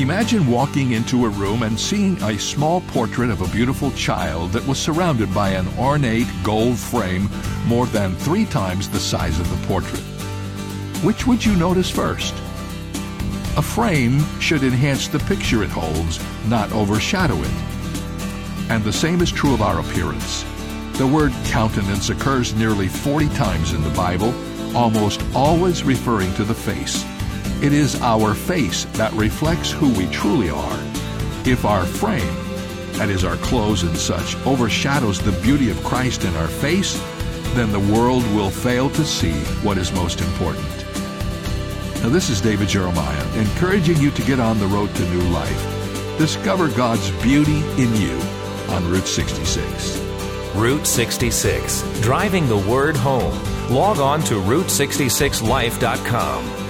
Imagine walking into a room and seeing a small portrait of a beautiful child that was surrounded by an ornate gold frame more than three times the size of the portrait. Which would you notice first? A frame should enhance the picture it holds, not overshadow it. And the same is true of our appearance. The word countenance occurs nearly 40 times in the Bible, almost always referring to the face. It is our face that reflects who we truly are. If our frame, that is our clothes and such, overshadows the beauty of Christ in our face, then the world will fail to see what is most important. Now, this is David Jeremiah, encouraging you to get on the road to new life. Discover God's beauty in you on Route 66. Route 66, driving the word home. Log on to Route66Life.com.